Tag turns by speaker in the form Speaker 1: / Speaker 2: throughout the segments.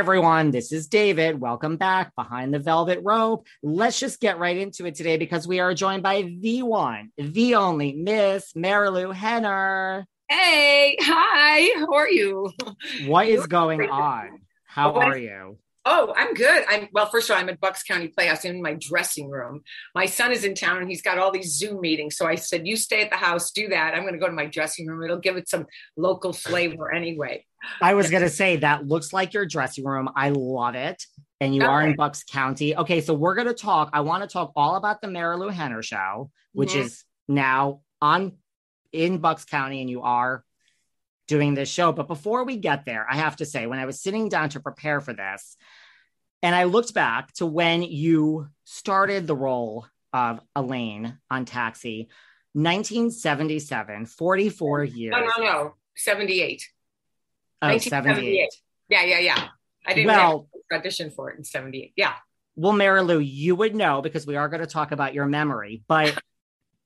Speaker 1: everyone. This is David. Welcome back behind the velvet rope. Let's just get right into it today because we are joined by the one, the only Miss Marilou Henner.
Speaker 2: Hey, hi. How are you?
Speaker 1: What is going on? How are you?
Speaker 2: Oh, I'm good. I'm well. First of all, I'm at Bucks County Playhouse in my dressing room. My son is in town and he's got all these Zoom meetings. So I said, "You stay at the house, do that. I'm going to go to my dressing room. It'll give it some local flavor anyway."
Speaker 1: I was going to say that looks like your dressing room. I love it, and you okay. are in Bucks County. Okay, so we're going to talk. I want to talk all about the Marilou Henner show, which mm-hmm. is now on in Bucks County, and you are doing this show. But before we get there, I have to say, when I was sitting down to prepare for this, and I looked back to when you started the role of Elaine on Taxi, 1977, 44 years.
Speaker 2: No, no, no, 78.
Speaker 1: Oh, 78.
Speaker 2: Yeah, yeah, yeah. I didn't well, audition for it in 78. Yeah.
Speaker 1: Well, Marilou, you would know because we are going to talk about your memory, but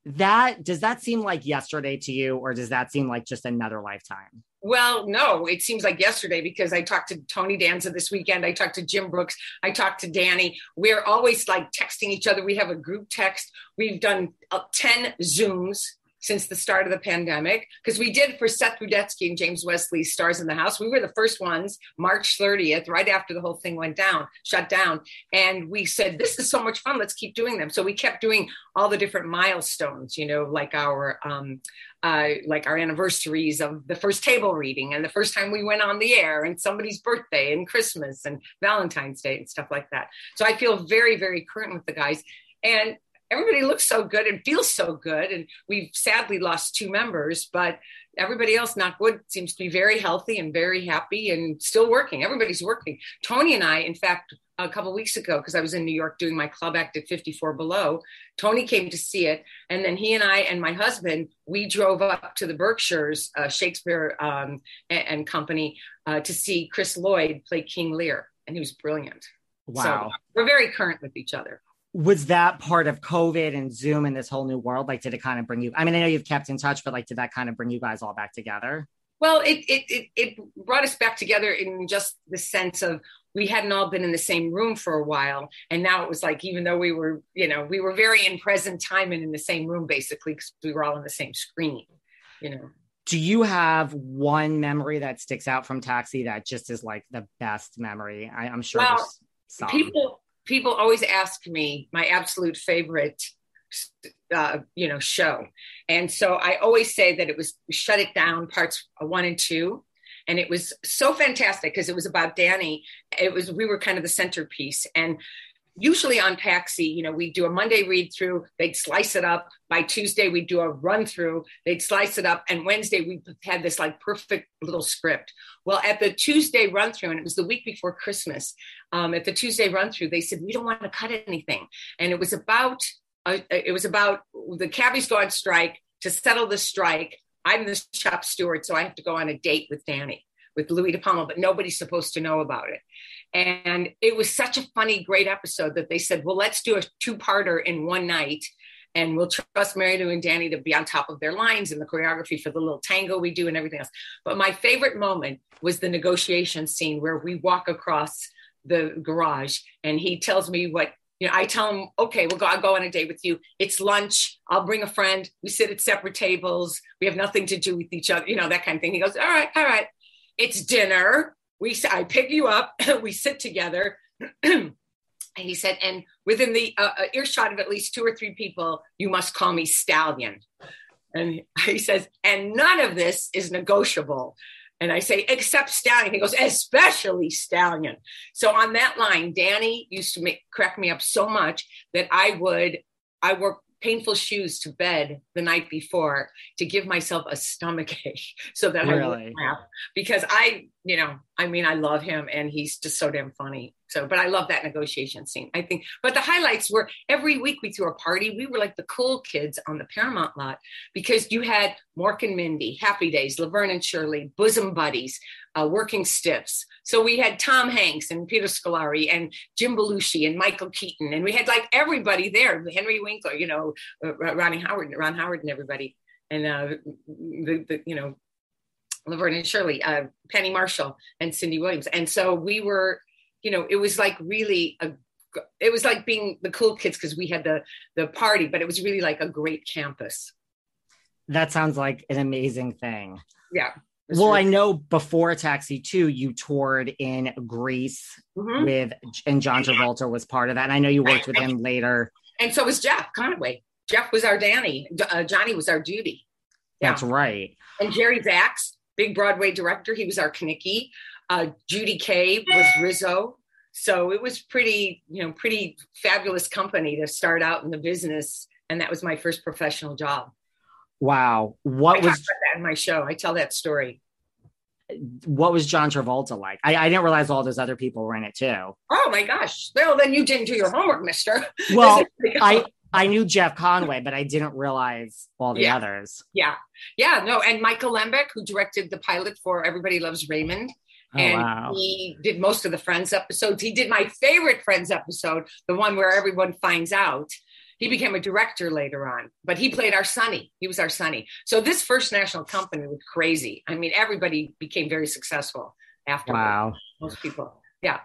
Speaker 1: that does that seem like yesterday to you or does that seem like just another lifetime
Speaker 2: well no it seems like yesterday because i talked to tony danza this weekend i talked to jim brooks i talked to danny we're always like texting each other we have a group text we've done uh, 10 zooms since the start of the pandemic because we did for Seth Rudetsky and James Wesley Stars in the House. We were the first ones, March 30th, right after the whole thing went down, shut down. And we said, this is so much fun. Let's keep doing them. So we kept doing all the different milestones, you know, like our, um, uh, like our anniversaries of the first table reading and the first time we went on the air and somebody's birthday and Christmas and Valentine's Day and stuff like that. So I feel very, very current with the guys. And everybody looks so good and feels so good. And we've sadly lost two members, but everybody else, not good, seems to be very healthy and very happy and still working. Everybody's working. Tony and I, in fact, a couple weeks ago, because I was in New York doing my club act at 54 Below, Tony came to see it. And then he and I and my husband, we drove up to the Berkshires, uh, Shakespeare um, and, and, Company, uh, to see Chris Lloyd play King Lear. And he was brilliant.
Speaker 1: Wow. So
Speaker 2: we're very current with each other
Speaker 1: was that part of COVID and Zoom and this whole new world? Like, did it kind of bring you? I mean, I know you've kept in touch, but like, did that kind of bring you guys all back together?
Speaker 2: Well, it it it, it brought us back together in just the sense of we hadn't all been in the same room for a while, and now it was like even though we were, you know, we were very in present time and in the same room basically because we were all on the same screen, you know.
Speaker 1: Do you have one memory that sticks out from Taxi that just is like the best memory? I, am sure. Well,
Speaker 2: people people always ask me my absolute favorite uh, you know show and so i always say that it was shut it down parts one and two and it was so fantastic because it was about danny it was we were kind of the centerpiece and usually on Taxi, you know, we do a Monday read through, they'd slice it up. By Tuesday, we'd do a run through, they'd slice it up. And Wednesday, we had this like perfect little script. Well, at the Tuesday run through, and it was the week before Christmas, um, at the Tuesday run through, they said, we don't want to cut anything. And it was about, uh, uh it was about the cabbies go on strike to settle the strike. I'm the shop steward, so I have to go on a date with Danny, with Louis De Palma, but nobody's supposed to know about it. And it was such a funny, great episode that they said, well, let's do a two parter in one night. And we'll trust Marilou and Danny to be on top of their lines and the choreography for the little tango we do and everything else. But my favorite moment was the negotiation scene where we walk across the garage and he tells me what you know, I tell him, okay, well, go, I'll go on a date with you. It's lunch. I'll bring a friend. We sit at separate tables. We have nothing to do with each other, you know, that kind of thing. He goes, all right, all right. It's dinner we I pick you up, we sit together. And he said, and within the uh, uh, earshot of at least two or three people, you must call me Stallion. And he says, and none of this is negotiable. And I say, except Stallion. He goes, especially Stallion. So on that line, Danny used to make, crack me up so much that I would, I wore painful shoes to bed the night before to give myself a stomach ache so that really? I would laugh because I you know, I mean, I love him and he's just so damn funny. So, but I love that negotiation scene. I think, but the highlights were every week we threw a party. We were like the cool kids on the Paramount lot because you had Mork and Mindy, Happy Days, Laverne and Shirley, Bosom Buddies, uh, Working Stiffs. So we had Tom Hanks and Peter Scolari and Jim Belushi and Michael Keaton. And we had like everybody there Henry Winkler, you know, uh, Ronnie Howard, Ron Howard and everybody. And uh, the, the, you know, Laverne and Shirley, uh, Penny Marshall, and Cindy Williams. And so we were, you know, it was like really a, it was like being the cool kids because we had the the party, but it was really like a great campus.
Speaker 1: That sounds like an amazing thing.
Speaker 2: Yeah.
Speaker 1: Well, really- I know before Taxi 2, you toured in Greece mm-hmm. with, and John Travolta was part of that. And I know you worked with him later.
Speaker 2: And so was Jeff Conaway. Jeff was our Danny. Uh, Johnny was our Doody.
Speaker 1: Yeah. That's right.
Speaker 2: And Jerry Zaks big Broadway director. He was our Kenickie. Uh, Judy Kaye was Rizzo. So it was pretty, you know, pretty fabulous company to start out in the business. And that was my first professional job.
Speaker 1: Wow. What I was
Speaker 2: that in my show? I tell that story.
Speaker 1: What was John Travolta like? I, I, didn't realize all those other people were in it too.
Speaker 2: Oh my gosh. Well, then you didn't do your homework, mister.
Speaker 1: Well, I, I knew Jeff Conaway, but I didn't realize all the yeah. others.
Speaker 2: Yeah. Yeah. No. And Michael Lembeck, who directed the pilot for Everybody Loves Raymond. Oh, and wow. he did most of the Friends episodes. He did my favorite Friends episode, the one where everyone finds out. He became a director later on, but he played our Sonny. He was our Sonny. So this first national company was crazy. I mean, everybody became very successful after.
Speaker 1: Wow.
Speaker 2: Most people. Yeah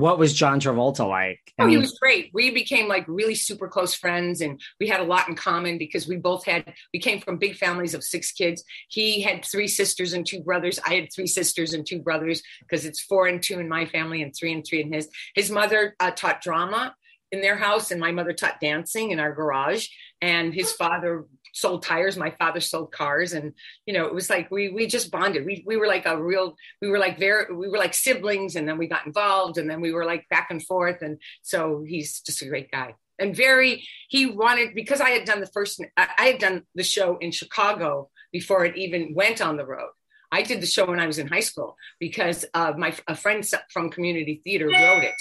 Speaker 1: what was John Travolta like?
Speaker 2: oh, he was great. We became like really super close friends and we had a lot in common because we both had, we came from big families of six kids. He had three sisters and two brothers. I had three sisters and two brothers because it's four and two in my family and three and three in his. His mother uh, taught drama in their house and my mother taught dancing in our garage and his father sold tires my father sold cars and you know it was like we we just bonded we we were like a real we were like very we were like siblings and then we got involved and then we were like back and forth and so he's just a great guy and very he wanted because i had done the first i had done the show in chicago before it even went on the road i did the show when i was in high school because uh, my a friend from community theater wrote it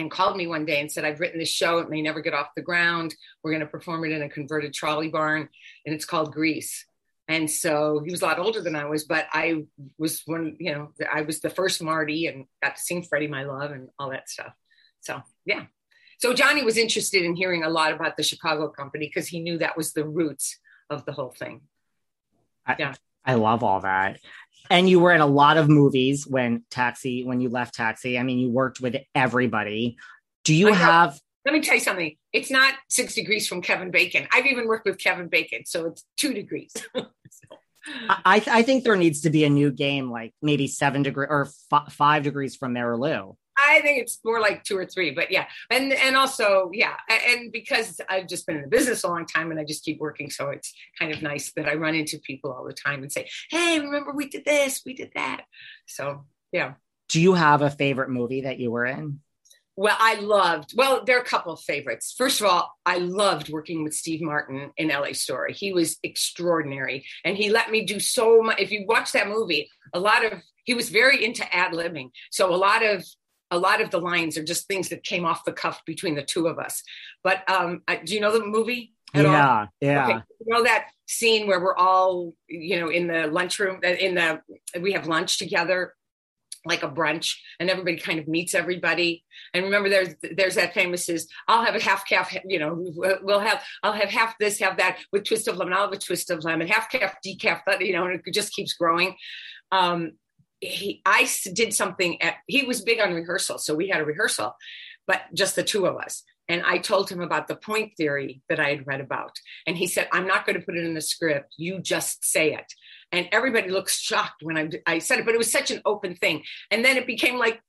Speaker 2: and called me one day and said, I've written this show. It may never get off the ground. We're going to perform it in a converted trolley barn, and it's called Grease. And so he was a lot older than I was, but I was one, you know, I was the first Marty and got to sing Freddie My Love and all that stuff. So, yeah. So Johnny was interested in hearing a lot about the Chicago company because he knew that was the roots of the whole thing.
Speaker 1: I, yeah. I love all that. And you were in a lot of movies when Taxi, when you left Taxi. I mean, you worked with everybody. Do you have? Let
Speaker 2: me tell you something. It's not six degrees from Kevin Bacon. I've even worked with Kevin Bacon, so it's two degrees.
Speaker 1: I, I think there needs to be a new game, like maybe seven degree or f- five degrees from Marilou.
Speaker 2: I think it's more like two or three, but yeah, and and also yeah, and because I've just been in the business a long time and I just keep working, so it's kind of nice that I run into people all the time and say, "Hey, remember we did this, we did that." So yeah.
Speaker 1: Do you have a favorite movie that you were in?
Speaker 2: Well, I loved, well, there are a couple of favorites. First of all, I loved working with Steve Martin in LA Story. He was extraordinary. And he let me do so much. If you watch that movie, a lot of, he was very into ad libbing. So a lot of a lot of the lines are just things that came off the cuff between the two of us. But um, I, do you know the movie?
Speaker 1: yeah, all? yeah. Okay.
Speaker 2: You know that scene where we're all, you know, in the lunchroom, uh, in the we have lunch together, like a brunch, and everybody kind of meets everybody. And remember, there's there's that famous is I'll have a half calf, you know, we'll have I'll have half this, have that with twist of lemon, I'll have a twist of lemon, half calf, decaf, you know, and it just keeps growing. Um, he, I did something at, he was big on rehearsal. So we had a rehearsal, but just the two of us. And I told him about the point theory that I had read about. And he said, I'm not going to put it in the script. You just say it. And everybody looks shocked when I, I said it, but it was such an open thing. And then it became like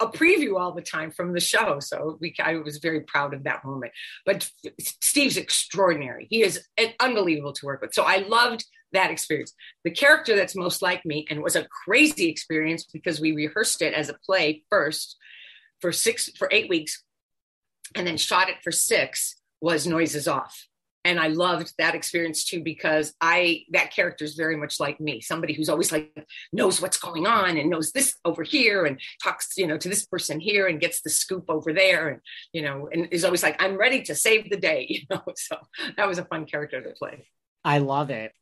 Speaker 2: a preview all the time from the show. So we, I was very proud of that moment. But Steve's extraordinary. He is unbelievable to work with. So I loved that experience. The character that's most like me, and was a crazy experience because we rehearsed it as a play first for six, for eight weeks, and then shot it for six, was Noises Off and I loved that experience too because I that character is very much like me, somebody who's always like knows what's going on and knows this over here and talks, you know, to this person here and gets the scoop over there and you know, and is always like I'm ready to save the day, you know. So that was a fun character to play.
Speaker 1: I love it.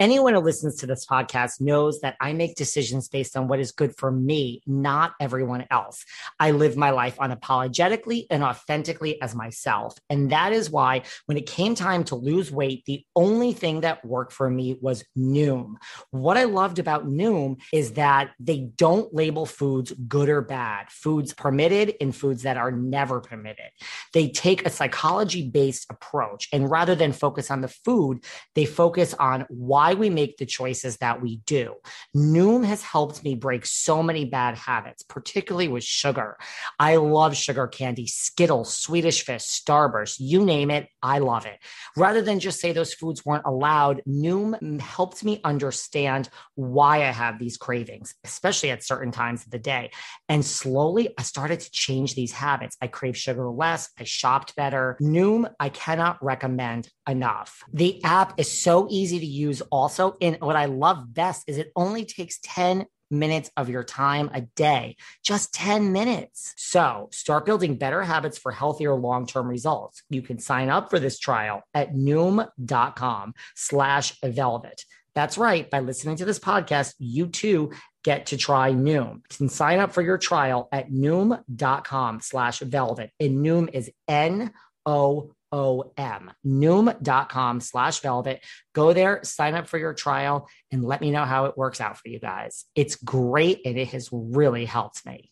Speaker 1: Anyone who listens to this podcast knows that I make decisions based on what is good for me, not everyone else. I live my life unapologetically and authentically as myself. And that is why, when it came time to lose weight, the only thing that worked for me was Noom. What I loved about Noom is that they don't label foods good or bad, foods permitted and foods that are never permitted. They take a psychology based approach. And rather than focus on the food, they focus on why why we make the choices that we do. Noom has helped me break so many bad habits, particularly with sugar. I love sugar candy, Skittles, Swedish Fish, Starburst, you name it, I love it. Rather than just say those foods weren't allowed, Noom helped me understand why I have these cravings, especially at certain times of the day. And slowly I started to change these habits. I crave sugar less, I shopped better. Noom, I cannot recommend enough. The app is so easy to use also, in what I love best is it only takes 10 minutes of your time a day, just 10 minutes. So start building better habits for healthier long-term results. You can sign up for this trial at noom.com slash velvet. That's right. By listening to this podcast, you too get to try Noom. You can sign up for your trial at noom.com slash velvet. And Noom is N O O-M, noom.com slash velvet. Go there, sign up for your trial, and let me know how it works out for you guys. It's great and it has really helped me.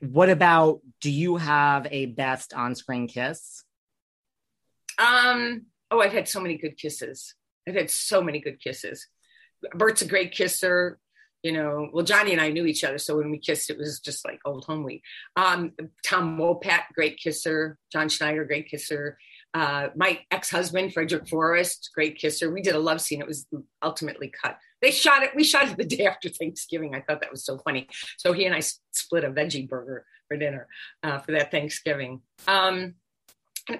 Speaker 1: What about do you have a best on-screen kiss?
Speaker 2: Um, oh, I've had so many good kisses. I've had so many good kisses. Bert's a great kisser you know, well, Johnny and I knew each other. So when we kissed, it was just like old home week. Um, Tom Wopat, great kisser. John Schneider, great kisser. Uh, my ex-husband, Frederick Forrest, great kisser. We did a love scene. It was ultimately cut. They shot it. We shot it the day after Thanksgiving. I thought that was so funny. So he and I split a veggie burger for dinner uh, for that Thanksgiving. Um,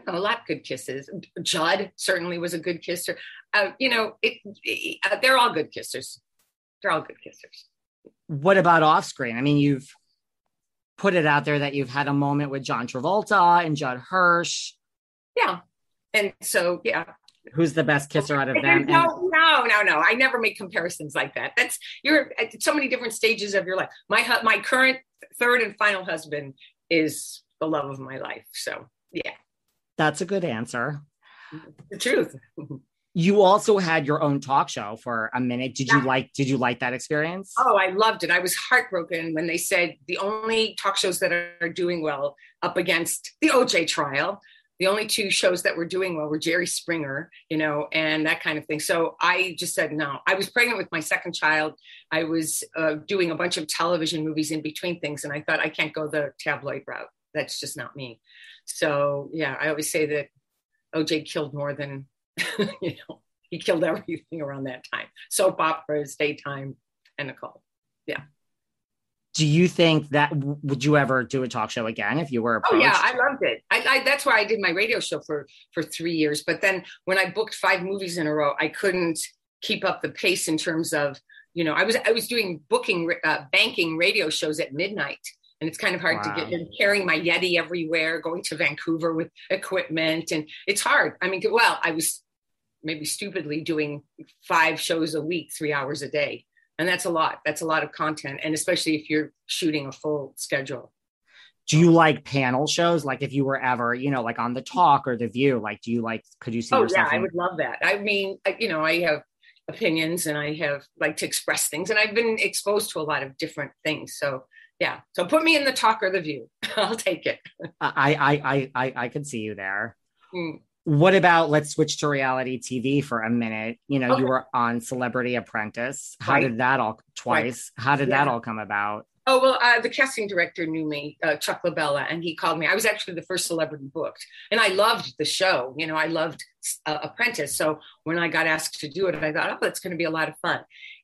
Speaker 2: a lot of good kisses. Judd certainly was a good kisser. Uh, you know, it, it, uh, they're all good kissers they're all good kissers.
Speaker 1: What about off screen? I mean, you've put it out there that you've had a moment with John Travolta and Judd Hirsch.
Speaker 2: Yeah. And so, yeah.
Speaker 1: Who's the best kisser out of them?
Speaker 2: No, no, no, no. I never make comparisons like that. That's you're at so many different stages of your life. My my current third and final husband is the love of my life. So, yeah.
Speaker 1: That's a good answer.
Speaker 2: The truth.
Speaker 1: you also had your own talk show for a minute. Did yeah. you like did you like that experience?
Speaker 2: Oh, I loved it. I was heartbroken when they said the only talk shows that are doing well up against the OJ trial. The only two shows that were doing well were Jerry Springer, you know, and that kind of thing. So I just said no. I was pregnant with my second child. I was uh, doing a bunch of television movies in between things, and I thought I can't go the tabloid route. That's just not me. So yeah, I always say that OJ killed more than you know, he killed everything around that time. Soap operas, daytime, and a cult. Yeah.
Speaker 1: Do you think that would you ever do a talk show again if you were?
Speaker 2: Approached? Oh yeah, I loved it. I, I, that's why I did my radio show for for three years. But then when I booked five movies in a row, I couldn't keep up the pace in terms of you know I was I was doing booking uh, banking radio shows at midnight and it's kind of hard wow. to get and carrying my yeti everywhere going to vancouver with equipment and it's hard i mean well i was maybe stupidly doing five shows a week, three hours a day. And that's a lot. That's a lot of content. And especially if you're shooting a full schedule.
Speaker 1: Do you like panel shows? Like if you were ever, you know, like on the talk or the view, like do you like could you see
Speaker 2: oh, yourself? Yeah, in- I would love that. I mean, I, you know, I have opinions and I have like to express things and I've been exposed to a lot of different things. So yeah. So put me in the talk or the view. I'll take it.
Speaker 1: I I I I I could see you there. Mm what about let's switch to reality TV for a minute? You know, okay. you were on Celebrity Apprentice. How right. did that all twice? Right. How did yeah. that all come about?
Speaker 2: Oh well, uh, the casting director knew me, uh, Chuck Labella, and he called me. I was actually the first celebrity booked, and I loved the show. You know, I loved uh, Apprentice. So when I got asked to do it, I thought, oh, that's going to be a lot of fun.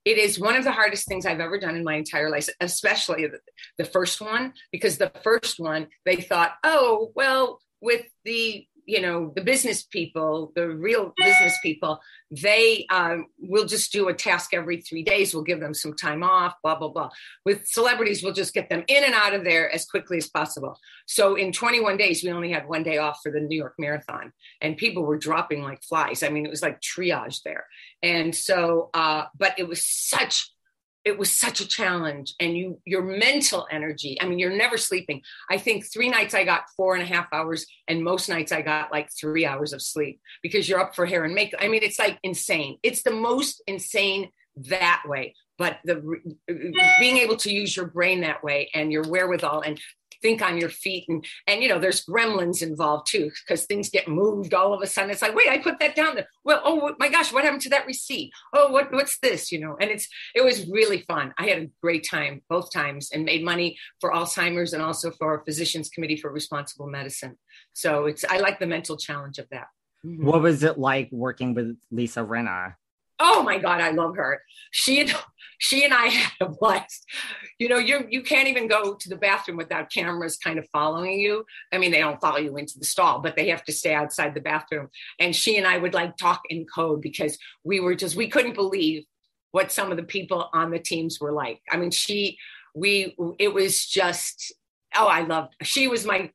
Speaker 2: It is one of the hardest things I've ever done in my entire life, especially the, the first one, because the first one they thought, oh well, with the you know the business people the real business people they um, will just do a task every three days we'll give them some time off blah blah blah with celebrities we'll just get them in and out of there as quickly as possible so in 21 days we only had one day off for the new york marathon and people were dropping like flies i mean it was like triage there and so uh, but it was such it was such a challenge and you your mental energy i mean you're never sleeping i think three nights i got four and a half hours and most nights i got like three hours of sleep because you're up for hair and makeup i mean it's like insane it's the most insane that way but the being able to use your brain that way and your wherewithal and think on your feet and and you know there's gremlins involved too because things get moved all of a sudden it's like wait i put that down there. well oh my gosh what happened to that receipt oh what what's this you know and it's it was really fun i had a great time both times and made money for alzheimer's and also for our physicians committee for responsible medicine so it's i like the mental challenge of that
Speaker 1: what was it like working with lisa rinna
Speaker 2: oh my god i love her she she and I had a blast. You know, you you can't even go to the bathroom without cameras kind of following you. I mean, they don't follow you into the stall, but they have to stay outside the bathroom. And she and I would like talk in code because we were just we couldn't believe what some of the people on the teams were like. I mean, she we it was just oh, I loved. She was my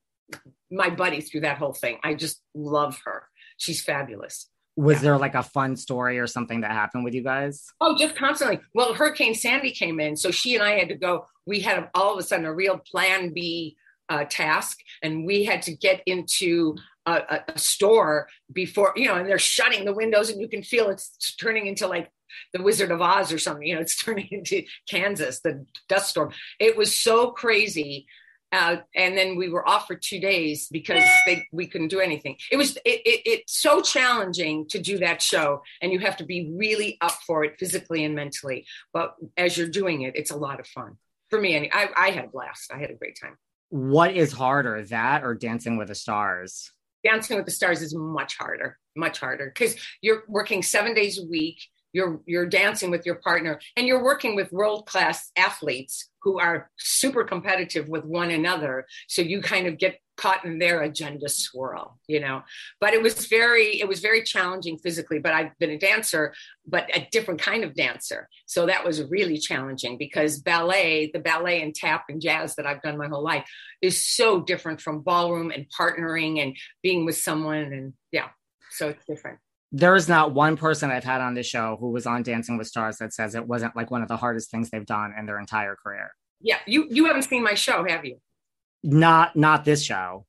Speaker 2: my buddy through that whole thing. I just love her. She's fabulous
Speaker 1: was yeah. there like a fun story or something that happened with you guys?
Speaker 2: Oh, just constantly. Well, Hurricane Sandy came in, so she and I had to go. We had all of a sudden a real Plan B uh, task, and we had to get into a, a, store before you know, and they're shutting the windows, and you can feel it's turning into like the Wizard of Oz or something. You know, it's turning into Kansas, the dust storm. It was so crazy uh, and then we were off for two days because they, we couldn't do anything. It was it, it, it's so challenging to do that show, and you have to be really up for it physically and mentally. But as you're doing it, it's a lot of fun for me. I, I had a blast. I had a great time.
Speaker 1: What is harder, that or Dancing with the Stars?
Speaker 2: Dancing with the Stars is much harder, much harder because you're working seven days a week you're you're dancing with your partner and you're working with world class athletes who are super competitive with one another so you kind of get caught in their agenda swirl you know but it was very it was very challenging physically but i've been a dancer but a different kind of dancer so that was really challenging because ballet the ballet and tap and jazz that i've done my whole life is so different from ballroom and partnering and being with someone and yeah so it's different
Speaker 1: there is not one person I've had on this show who was on Dancing with Stars that says it wasn't like one of the hardest things they've done in their entire career.
Speaker 2: Yeah, you you haven't seen my show, have you?
Speaker 1: Not not this show.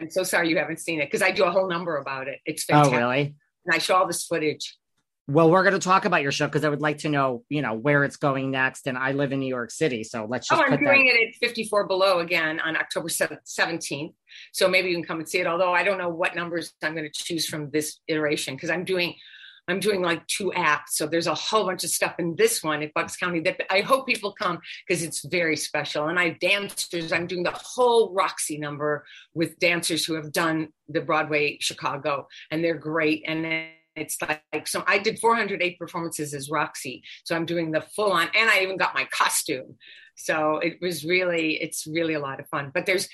Speaker 2: I'm so sorry you haven't seen it because I do a whole number about it. It's oh, fantastic. Oh, really? And I show all this footage.
Speaker 1: Well, we're going to talk about your show because I would like to know, you know, where it's going next. And I live in New York City, so let's. Just
Speaker 2: oh, I'm doing that... it at 54 Below again on October 17th. So maybe you can come and see it. Although I don't know what numbers I'm going to choose from this iteration because I'm doing, I'm doing like two acts. So there's a whole bunch of stuff in this one at Bucks County that I hope people come because it's very special. And I have dancers. I'm doing the whole Roxy number with dancers who have done the Broadway Chicago, and they're great. And then it's like so i did 408 performances as roxy so i'm doing the full on and i even got my costume so it was really it's really a lot of fun but there's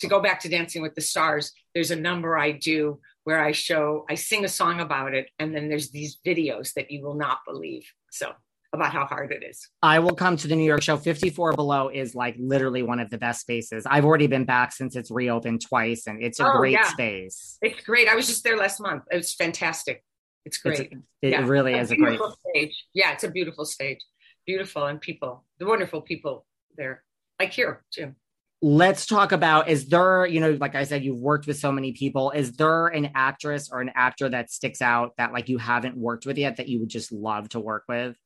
Speaker 2: to go back to dancing with the stars there's a number i do where i show i sing a song about it and then there's these videos that you will not believe so about how hard it is.
Speaker 1: I will come to the New York show. 54 Below is like literally one of the best spaces. I've already been back since it's reopened twice and it's a oh, great yeah. space.
Speaker 2: It's great. I was just there last month. It was fantastic. It's great. It's,
Speaker 1: it yeah. really is a great
Speaker 2: stage. Yeah, it's a beautiful stage. Beautiful and people, the wonderful people there, like here, Jim.
Speaker 1: Let's talk about is there, you know, like I said, you've worked with so many people. Is there an actress or an actor that sticks out that like you haven't worked with yet that you would just love to work with?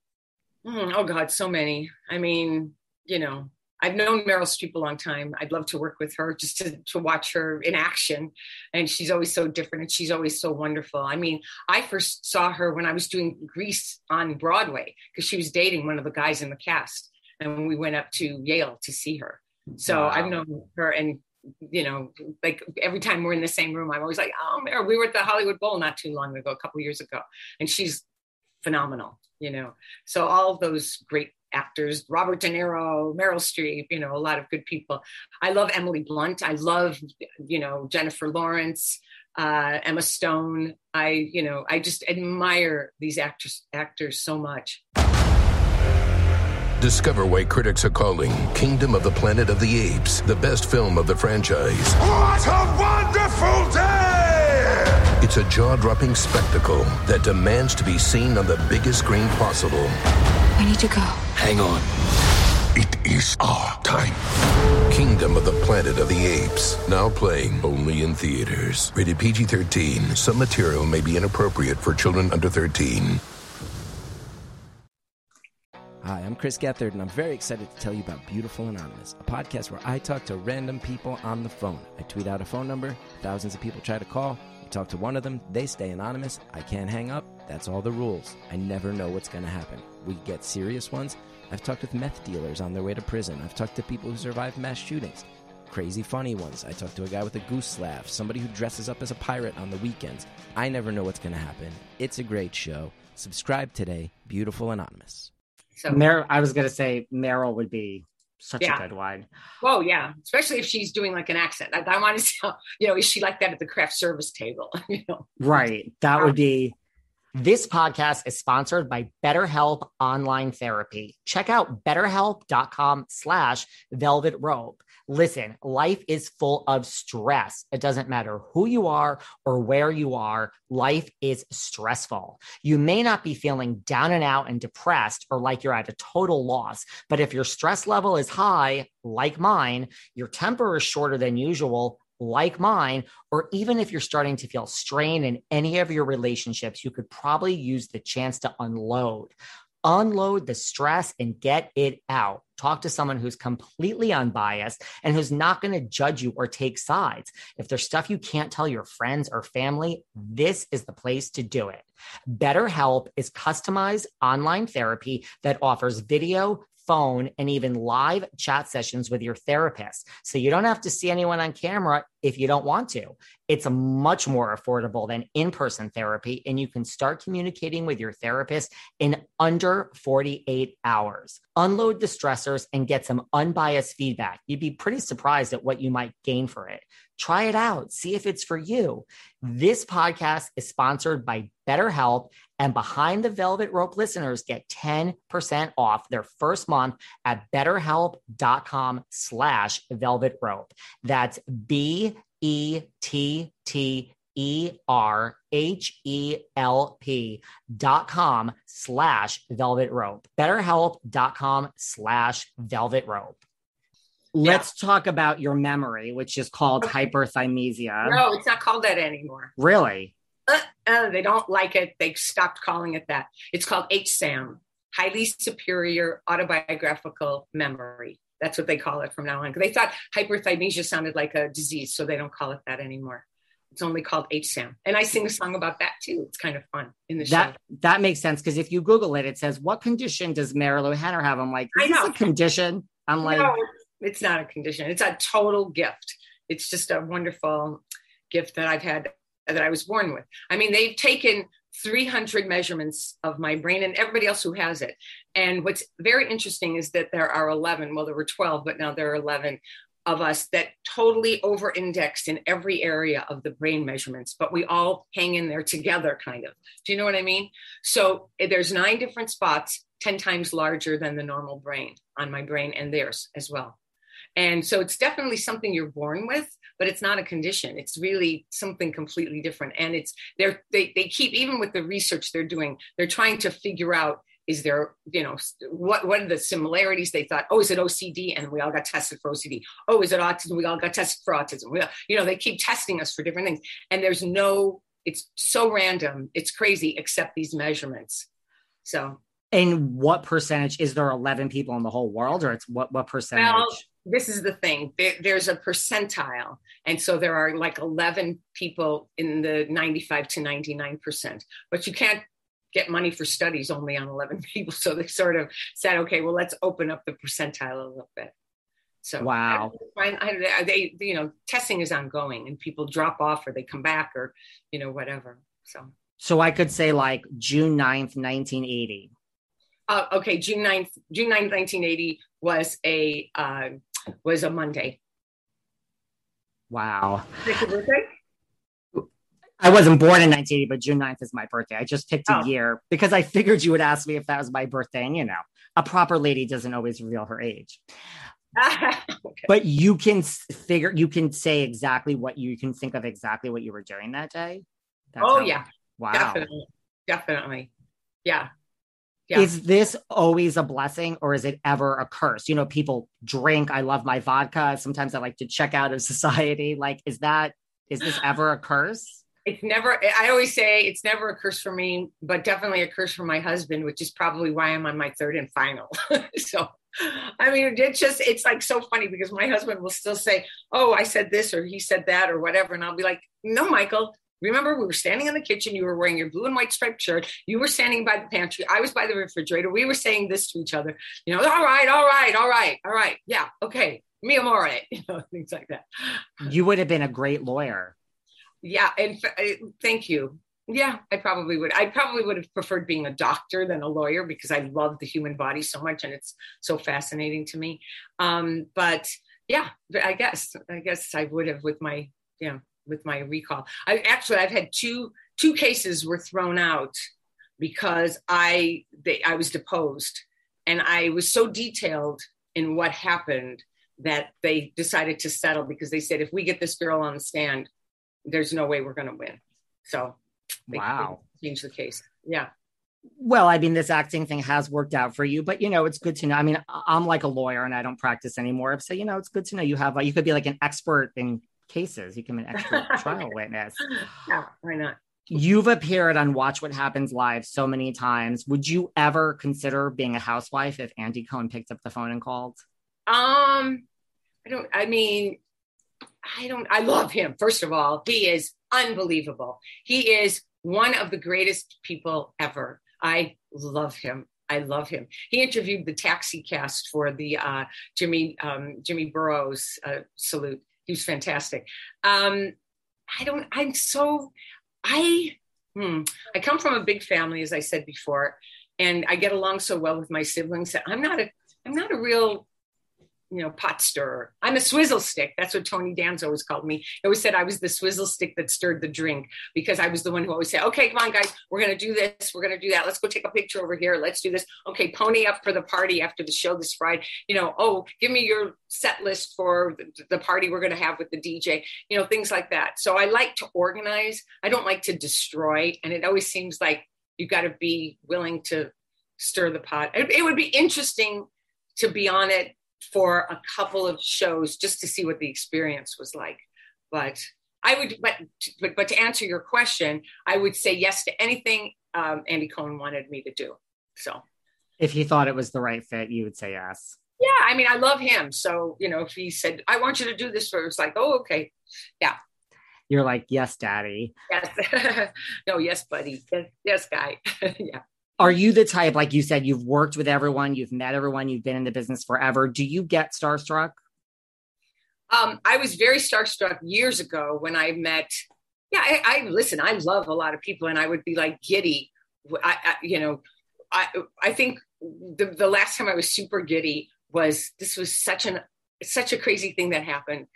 Speaker 2: Mm, oh God, so many. I mean, you know, I've known Meryl Streep a long time. I'd love to work with her just to, to watch her in action. And she's always so different and she's always so wonderful. I mean, I first saw her when I was doing Grease on Broadway because she was dating one of the guys in the cast. And we went up to Yale to see her. So wow. I've known her and you know, like every time we're in the same room, I'm always like, oh, Meryl, we were at the Hollywood Bowl not too long ago, a couple years ago. And she's phenomenal, you know. So all those great actors, Robert De Niro, Meryl Streep, you know, a lot of good people. I love Emily Blunt. I love, you know, Jennifer Lawrence, uh, Emma Stone. I, you know, I just admire these actors, actors so much.
Speaker 3: Discover why critics are calling Kingdom of the Planet of the Apes the best film of the franchise. What a wonderful day! It's a jaw dropping spectacle that demands to be seen on the biggest screen possible.
Speaker 4: We need to go.
Speaker 3: Hang on. It is our time. Kingdom of the Planet of the Apes. Now playing only in theaters. Rated PG 13. Some material may be inappropriate for children under 13.
Speaker 5: Hi, I'm Chris Gethard, and I'm very excited to tell you about Beautiful Anonymous, a podcast where I talk to random people on the phone. I tweet out a phone number, thousands of people try to call. I talk to one of them, they stay anonymous. I can't hang up. That's all the rules. I never know what's going to happen we get serious ones. I've talked with meth dealers on their way to prison. I've talked to people who survived mass shootings. Crazy funny ones. I talked to a guy with a goose laugh, somebody who dresses up as a pirate on the weekends. I never know what's going to happen. It's a great show. Subscribe today. Beautiful Anonymous.
Speaker 1: So Mer- I was going to say Meryl would be such yeah. a good one.
Speaker 2: Oh yeah, especially if she's doing like an accent. I, I want to see, how, you know, is she like that at the craft service table? you know,
Speaker 1: right. That would be this podcast is sponsored by BetterHelp Online Therapy. Check out betterhelp.com slash velvet rope. Listen, life is full of stress. It doesn't matter who you are or where you are, life is stressful. You may not be feeling down and out and depressed or like you're at a total loss, but if your stress level is high, like mine, your temper is shorter than usual, like mine, or even if you're starting to feel strain in any of your relationships, you could probably use the chance to unload. Unload the stress and get it out. Talk to someone who's completely unbiased and who's not going to judge you or take sides. If there's stuff you can't tell your friends or family, this is the place to do it. BetterHelp is customized online therapy that offers video, phone, and even live chat sessions with your therapist. So you don't have to see anyone on camera if you don't want to. It's much more affordable than in person therapy, and you can start communicating with your therapist in under 48 hours. Unload the stressors and get some unbiased feedback. You'd be pretty surprised at what you might gain for it. Try it out, see if it's for you. This podcast is sponsored by BetterHelp, and Behind the Velvet Rope listeners get 10% off their first month at betterhelp.com slash velvet rope. That's B E T T E R H E L P dot com slash velvet rope. BetterHelp.com slash velvet rope. Let's talk about your memory, which is called hyperthymesia.
Speaker 2: No, it's not called that anymore.
Speaker 1: Really?
Speaker 2: Uh, uh, they don't like it. They stopped calling it that. It's called HSAM, highly superior autobiographical memory. That's what they call it from now on. They thought hyperthymesia sounded like a disease, so they don't call it that anymore. It's only called HSAM. And I sing a song about that too. It's kind of fun in the that,
Speaker 1: show. That makes sense because if you Google it, it says, What condition does Marilou Henner have? I'm like, I know. a condition.
Speaker 2: I'm like, no, it's not a condition. It's a total gift. It's just a wonderful gift that I've had that I was born with. I mean, they've taken 300 measurements of my brain and everybody else who has it. And what's very interesting is that there are 11, well, there were 12, but now there are 11 of us that totally over indexed in every area of the brain measurements, but we all hang in there together, kind of. Do you know what I mean? So eh, there's nine different spots, 10 times larger than the normal brain on my brain and theirs as well. And so it's definitely something you're born with, but it's not a condition. It's really something completely different. And it's they're, they they keep even with the research they're doing, they're trying to figure out is there you know what what are the similarities they thought oh is it ocd and we all got tested for ocd oh is it autism we all got tested for autism we all, you know they keep testing us for different things and there's no it's so random it's crazy except these measurements so
Speaker 1: and what percentage is there 11 people in the whole world or it's what what percentage well,
Speaker 2: this is the thing there, there's a percentile and so there are like 11 people in the 95 to 99 percent but you can't get money for studies only on 11 people so they sort of said okay well let's open up the percentile a little bit so
Speaker 1: wow
Speaker 2: I, I, they you know testing is ongoing and people drop off or they come back or you know whatever so
Speaker 1: so i could say like june 9th 1980 uh, okay, June 9th, June 9th, 1980 was
Speaker 2: a uh, was a Monday. Wow.
Speaker 1: Is your birthday? I wasn't born in 1980, but June 9th is my birthday. I just picked a oh. year because I figured you would ask me if that was my birthday. And, you know, a proper lady doesn't always reveal her age. okay. But you can figure, you can say exactly what you, you can think of exactly what you were doing that day.
Speaker 2: That's oh, yeah. Wow.
Speaker 1: Definitely.
Speaker 2: Definitely. Yeah.
Speaker 1: Yeah. Is this always a blessing or is it ever a curse? You know, people drink. I love my vodka. Sometimes I like to check out of society. Like, is that, is this ever a curse?
Speaker 2: It's never, I always say it's never a curse for me, but definitely a curse for my husband, which is probably why I'm on my third and final. so, I mean, it's just, it's like so funny because my husband will still say, Oh, I said this or he said that or whatever. And I'll be like, No, Michael, Remember, we were standing in the kitchen. You were wearing your blue and white striped shirt. You were standing by the pantry. I was by the refrigerator. We were saying this to each other, you know, all right, all right, all right, all right. Yeah, okay, me, I'm all right, you know, things like that.
Speaker 1: You would have been a great lawyer.
Speaker 2: Yeah, and thank you. Yeah, I probably would. I probably would have preferred being a doctor than a lawyer because I love the human body so much and it's so fascinating to me. Um, but yeah, I guess I guess I would have with my yeah with my recall. I actually I've had two two cases were thrown out because I they, I was deposed and I was so detailed in what happened that they decided to settle because they said if we get this girl on the stand, there's no way we're going to win. So they,
Speaker 1: wow,
Speaker 2: they change the case. Yeah.
Speaker 1: Well, I mean, this acting thing has worked out for you, but you know, it's good to know. I mean, I'm like a lawyer and I don't practice anymore. So you know, it's good to know you have. A, you could be like an expert in cases. You can be an extra trial witness.
Speaker 2: Yeah, why not?
Speaker 1: You've appeared on Watch What Happens Live so many times. Would you ever consider being a housewife if Andy Cohen picked up the phone and called?
Speaker 2: Um, I don't, I mean, I don't, I love him. First of all, he is unbelievable. He is one of the greatest people ever. I love him. I love him. He interviewed the taxi cast for the uh, Jimmy um, Jimmy Burrows uh, salute, he's fantastic. Um, I don't. I'm so. I. Hmm, I come from a big family, as I said before, and I get along so well with my siblings that I'm not a. I'm not a real you know, pot stirrer. I'm a swizzle stick. That's what Tony Danza always called me. He always said I was the swizzle stick that stirred the drink because I was the one who always said, okay, come on, guys, we're going to do this. We're going to do that. Let's go take a picture over here. Let's do this. Okay, pony up for the party after the show this Friday. You know, oh, give me your set list for the party we're going to have with the DJ, you know, things like that. So I like to organize. I don't like to destroy. And it always seems like you've got to be willing to stir the pot. It would be interesting to be on it for a couple of shows just to see what the experience was like. But I would, but but, but to answer your question, I would say yes to anything um, Andy Cohen wanted me to do. So,
Speaker 1: if he thought it was the right fit, you would say yes.
Speaker 2: Yeah, I mean, I love him. So you know, if he said, "I want you to do this," for it's like, oh, okay, yeah.
Speaker 1: You're like, yes, daddy. Yes.
Speaker 2: no, yes, buddy. Yes, yes guy. yeah
Speaker 1: are you the type, like you said, you've worked with everyone, you've met everyone, you've been in the business forever. Do you get starstruck?
Speaker 2: Um, I was very starstruck years ago when I met. Yeah, I, I, listen. I love a lot of people, and I would be like giddy. I, I you know, I I think the, the last time I was super giddy was this was such an such a crazy thing that happened.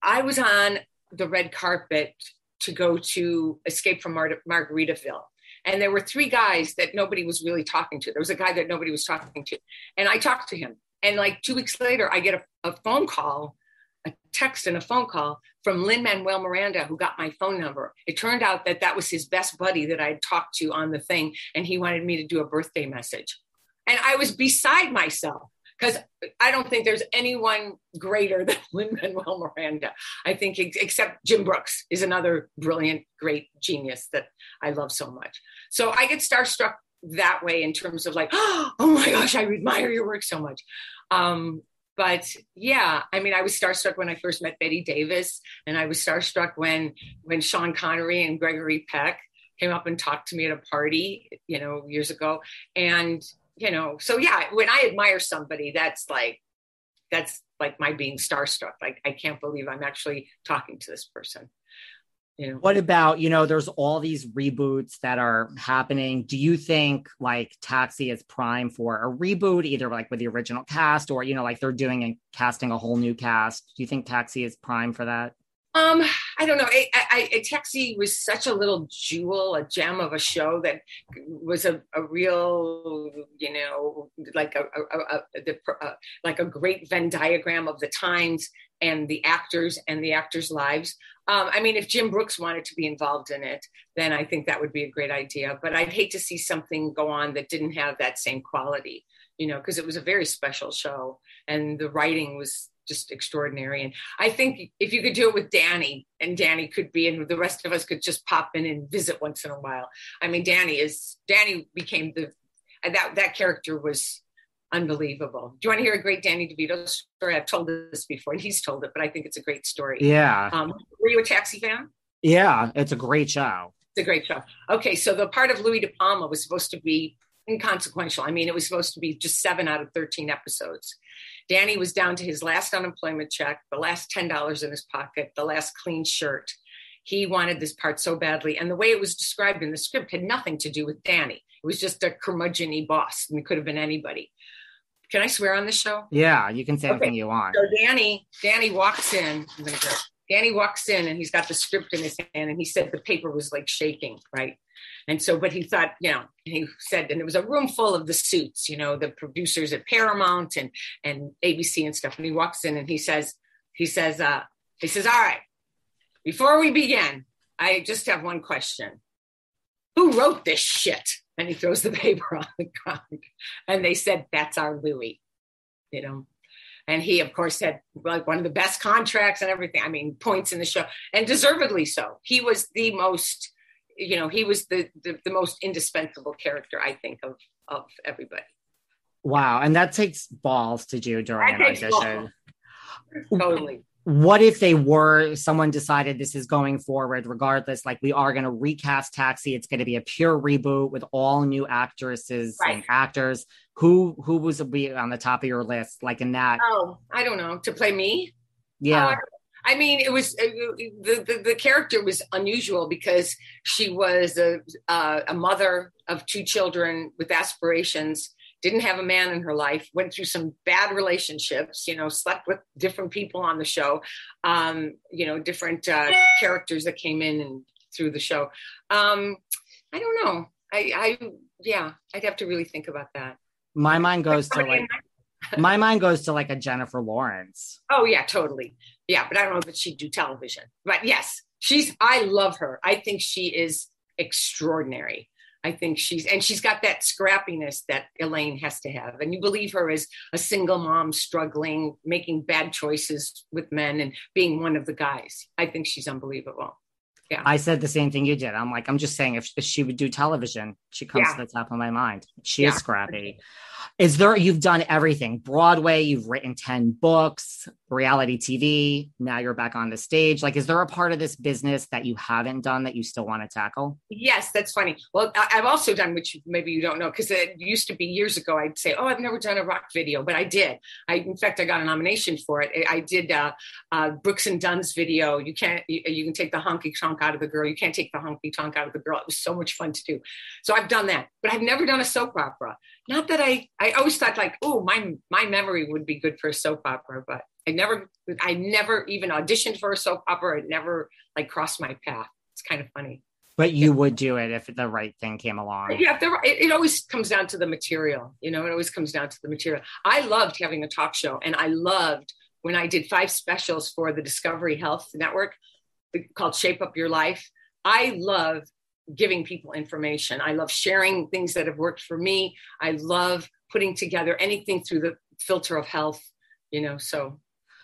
Speaker 2: I was on the red carpet to go to Escape from Mar- Margaritaville, and there were three guys that nobody was really talking to. There was a guy that nobody was talking to. And I talked to him. And like two weeks later, I get a, a phone call, a text and a phone call from Lin Manuel Miranda, who got my phone number. It turned out that that was his best buddy that I had talked to on the thing. And he wanted me to do a birthday message. And I was beside myself because I don't think there's anyone greater than Lin Manuel Miranda. I think, except Jim Brooks, is another brilliant, great genius that I love so much. So I get starstruck that way in terms of like, oh my gosh, I admire your work so much. Um, but yeah, I mean, I was starstruck when I first met Bette Davis, and I was starstruck when when Sean Connery and Gregory Peck came up and talked to me at a party, you know, years ago, and you know, so yeah, when I admire somebody, that's like, that's like my being starstruck. Like, I can't believe I'm actually talking to this person.
Speaker 1: You know? What about, you know, there's all these reboots that are happening. Do you think like Taxi is prime for a reboot, either like with the original cast or, you know, like they're doing and casting a whole new cast? Do you think Taxi is prime for that?
Speaker 2: Um, I don't know. I, I, I, Taxi was such a little jewel, a gem of a show that was a, a real, you know, like a, a, a the, like a great Venn diagram of the times and the actors and the actors' lives. Um, I mean, if Jim Brooks wanted to be involved in it, then I think that would be a great idea. But I'd hate to see something go on that didn't have that same quality, you know, because it was a very special show and the writing was just extraordinary. And I think if you could do it with Danny, and Danny could be, and the rest of us could just pop in and visit once in a while. I mean, Danny is Danny became the that that character was unbelievable. Do you want to hear a great Danny DeVito story? I've told this before, and he's told it, but I think it's a great story.
Speaker 1: Yeah. Um,
Speaker 2: were you a Taxi fan?
Speaker 1: Yeah, it's a great show.
Speaker 2: It's a great show. Okay, so the part of Louis De Palma was supposed to be inconsequential. I mean, it was supposed to be just seven out of 13 episodes. Danny was down to his last unemployment check, the last $10 in his pocket, the last clean shirt. He wanted this part so badly. And the way it was described in the script had nothing to do with Danny. It was just a curmudgeon boss, and it could have been anybody. Can I swear on the show?
Speaker 1: Yeah, you can say okay. anything you want.
Speaker 2: So Danny, Danny walks in. I'm gonna Danny walks in and he's got the script in his hand and he said the paper was like shaking, right? And so, but he thought, you know, he said, and it was a room full of the suits, you know, the producers at Paramount and and ABC and stuff. And he walks in and he says, he says, uh, he says, all right, before we begin, I just have one question. Who wrote this shit? And he throws the paper on the ground. And they said, that's our Louis, you know and he of course had like one of the best contracts and everything i mean points in the show and deservedly so he was the most you know he was the the, the most indispensable character i think of of everybody
Speaker 1: wow and that takes balls to do during an audition
Speaker 2: totally
Speaker 1: what if they were someone decided this is going forward regardless like we are going to recast taxi it's going to be a pure reboot with all new actresses right. and actors who who was be on the top of your list, like in that?
Speaker 2: Oh, I don't know. To play me?
Speaker 1: Yeah. Uh,
Speaker 2: I mean, it was uh, the, the, the character was unusual because she was a uh, a mother of two children with aspirations, didn't have a man in her life, went through some bad relationships, you know, slept with different people on the show, um, you know, different uh, characters that came in and through the show. Um, I don't know. I, I yeah, I'd have to really think about that
Speaker 1: my mind goes to like my mind goes to like a Jennifer Lawrence.
Speaker 2: Oh yeah, totally. Yeah, but I don't know if she'd do television. But yes, she's I love her. I think she is extraordinary. I think she's and she's got that scrappiness that Elaine has to have. And you believe her as a single mom struggling, making bad choices with men and being one of the guys. I think she's unbelievable.
Speaker 1: Yeah. I said the same thing you did. I'm like, I'm just saying, if, if she would do television, she comes yeah. to the top of my mind. She yeah. is scrappy. Is there, you've done everything Broadway, you've written 10 books, reality TV, now you're back on the stage. Like, is there a part of this business that you haven't done that you still want to tackle?
Speaker 2: Yes, that's funny. Well, I've also done, which maybe you don't know, because it used to be years ago, I'd say, oh, I've never done a rock video, but I did. I, in fact, I got a nomination for it. I did uh, uh, Brooks and Dunn's video. You can't, you, you can take the honky tonk out of the girl. You can't take the honky tonk out of the girl. It was so much fun to do. So I've done that, but I've never done a soap opera. Not that I, I always thought like, oh, my, my memory would be good for a soap opera, but I never, I never even auditioned for a soap opera. It never like crossed my path. It's kind of funny.
Speaker 1: But you would do it if the right thing came along.
Speaker 2: Yeah, it, it always comes down to the material. You know, it always comes down to the material. I loved having a talk show, and I loved when I did five specials for the Discovery Health Network called Shape Up Your Life. I love giving people information. I love sharing things that have worked for me. I love putting together anything through the filter of health, you know. So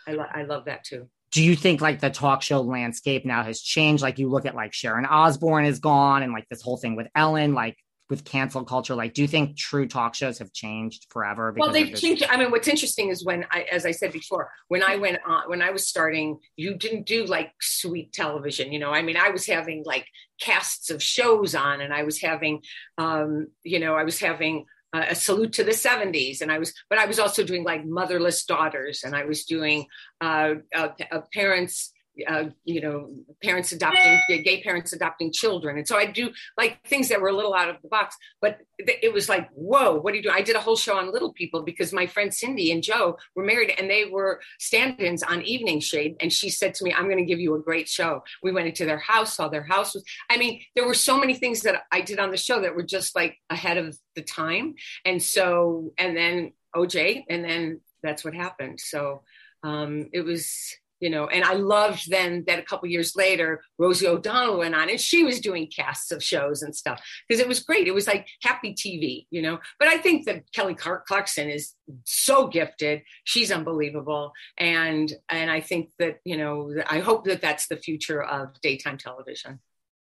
Speaker 2: I, lo- I love that too
Speaker 1: do you think like the talk show landscape now has changed? Like you look at like Sharon Osbourne is gone and like this whole thing with Ellen, like with cancel culture, like do you think true talk shows have changed forever?
Speaker 2: Well, they've changed. I mean, what's interesting is when I, as I said before, when I went on, when I was starting, you didn't do like sweet television, you know, I mean, I was having like casts of shows on and I was having, um, you know, I was having uh, a salute to the 70s and i was but i was also doing like motherless daughters and i was doing uh, uh, uh parents uh, you know, parents adopting gay parents adopting children, and so I do like things that were a little out of the box. But th- it was like, whoa, what do you do? I did a whole show on little people because my friend Cindy and Joe were married, and they were stand-ins on Evening Shade, and she said to me, "I'm going to give you a great show." We went into their house, saw their house was. I mean, there were so many things that I did on the show that were just like ahead of the time, and so and then OJ, and then that's what happened. So um, it was you know and i loved then that a couple years later rosie o'donnell went on and she was doing casts of shows and stuff because it was great it was like happy tv you know but i think that kelly clarkson is so gifted she's unbelievable and and i think that you know i hope that that's the future of daytime television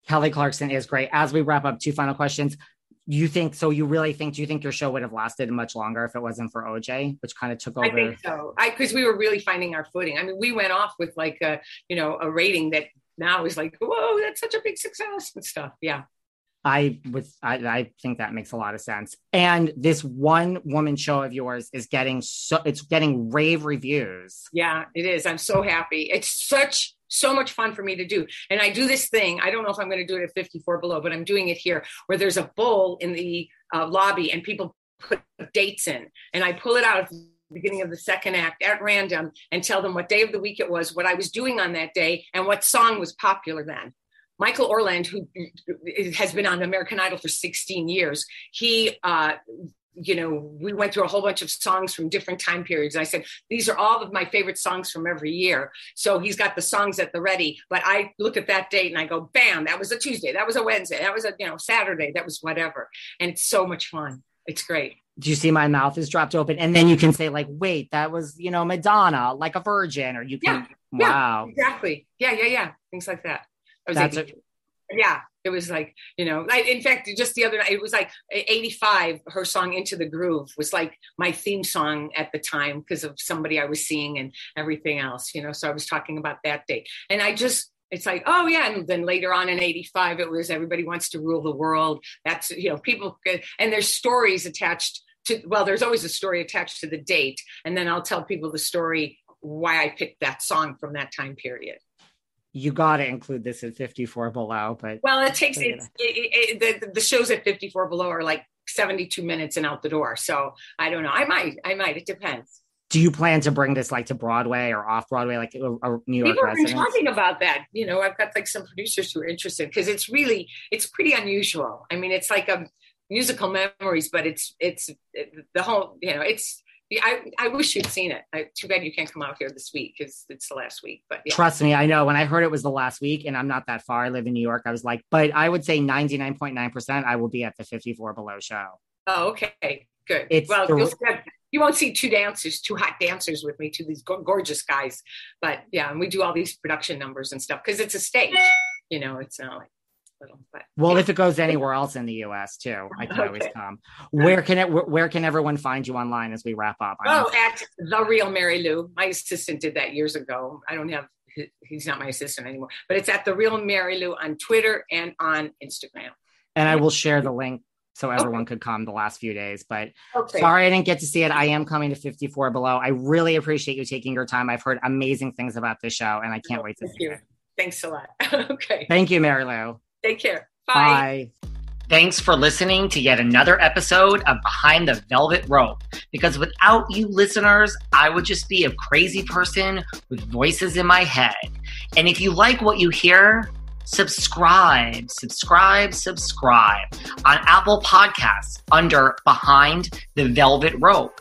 Speaker 1: kelly clarkson is great as we wrap up two final questions you think so you really think do you think your show would have lasted much longer if it wasn't for oj which kind of took over i
Speaker 2: think so i because we were really finding our footing i mean we went off with like a you know a rating that now is like whoa that's such a big success and stuff yeah
Speaker 1: I was I, I, think that makes a lot of sense. And this one woman show of yours is getting so it's getting rave reviews.
Speaker 2: Yeah, it is. I'm so happy. It's such so much fun for me to do. And I do this thing. I don't know if I'm going to do it at 54 below, but I'm doing it here where there's a bowl in the uh, lobby and people put dates in. And I pull it out at the beginning of the second act at random and tell them what day of the week it was, what I was doing on that day, and what song was popular then. Michael Orland, who has been on American Idol for 16 years, he uh, you know, we went through a whole bunch of songs from different time periods. I said, these are all of my favorite songs from every year. So he's got the songs at the ready, but I look at that date and I go, bam, that was a Tuesday. That was a Wednesday. That was a, you know, Saturday. That was whatever. And it's so much fun. It's great.
Speaker 1: Do you see my mouth is dropped open? And then you can say like, wait, that was, you know, Madonna, like a virgin, or you can, yeah,
Speaker 2: wow. Yeah, exactly. Yeah. Yeah. Yeah. Things like that. was That's yeah. It was like, you know, like in fact, just the other night, it was like 85, her song Into the Groove was like my theme song at the time because of somebody I was seeing and everything else, you know. So I was talking about that day. And I just it's like oh yeah and then later on in 85 it was everybody wants to rule the world that's you know people and there's stories attached to well there's always a story attached to the date and then i'll tell people the story why i picked that song from that time period
Speaker 1: you got to include this at 54 below but
Speaker 2: well it takes it's, it, it, the, the shows at 54 below are like 72 minutes and out the door so i don't know i might i might it depends
Speaker 1: do you plan to bring this like to broadway or off broadway like a, a new york people have been
Speaker 2: talking about that you know i've got like some producers who are interested because it's really it's pretty unusual i mean it's like a musical memories but it's it's the whole you know it's yeah, I, I wish you'd seen it. I, too bad you can't come out here this week because it's the last week. But
Speaker 1: yeah. trust me, I know when I heard it was the last week, and I'm not that far. I live in New York. I was like, but I would say 99.9% I will be at the 54 Below show.
Speaker 2: Oh, okay. Good. It's well, the... you won't see two dancers, two hot dancers with me, two these gorgeous guys. But yeah, and we do all these production numbers and stuff because it's a stage. You know, it's not like but
Speaker 1: well, yeah. if it goes anywhere else in the U.S. too, I can okay. always come. Where can it? Where can everyone find you online as we wrap up?
Speaker 2: I'm oh, at the real Marilou. My assistant did that years ago. I don't have. He's not my assistant anymore, but it's at the real Marilou on Twitter and on Instagram.
Speaker 1: And I will share the link so everyone okay. could come the last few days. But okay. sorry I didn't get to see it. I am coming to 54 Below. I really appreciate you taking your time. I've heard amazing things about this show and I can't oh, wait to see you. it.
Speaker 2: Thanks a lot. okay.
Speaker 1: Thank you, Marilou. Take
Speaker 2: care. Bye. Bye.
Speaker 1: Thanks for listening to yet another episode of Behind the Velvet Rope. Because without you listeners, I would just be a crazy person with voices in my head. And if you like what you hear, subscribe, subscribe, subscribe on Apple Podcasts under Behind the Velvet Rope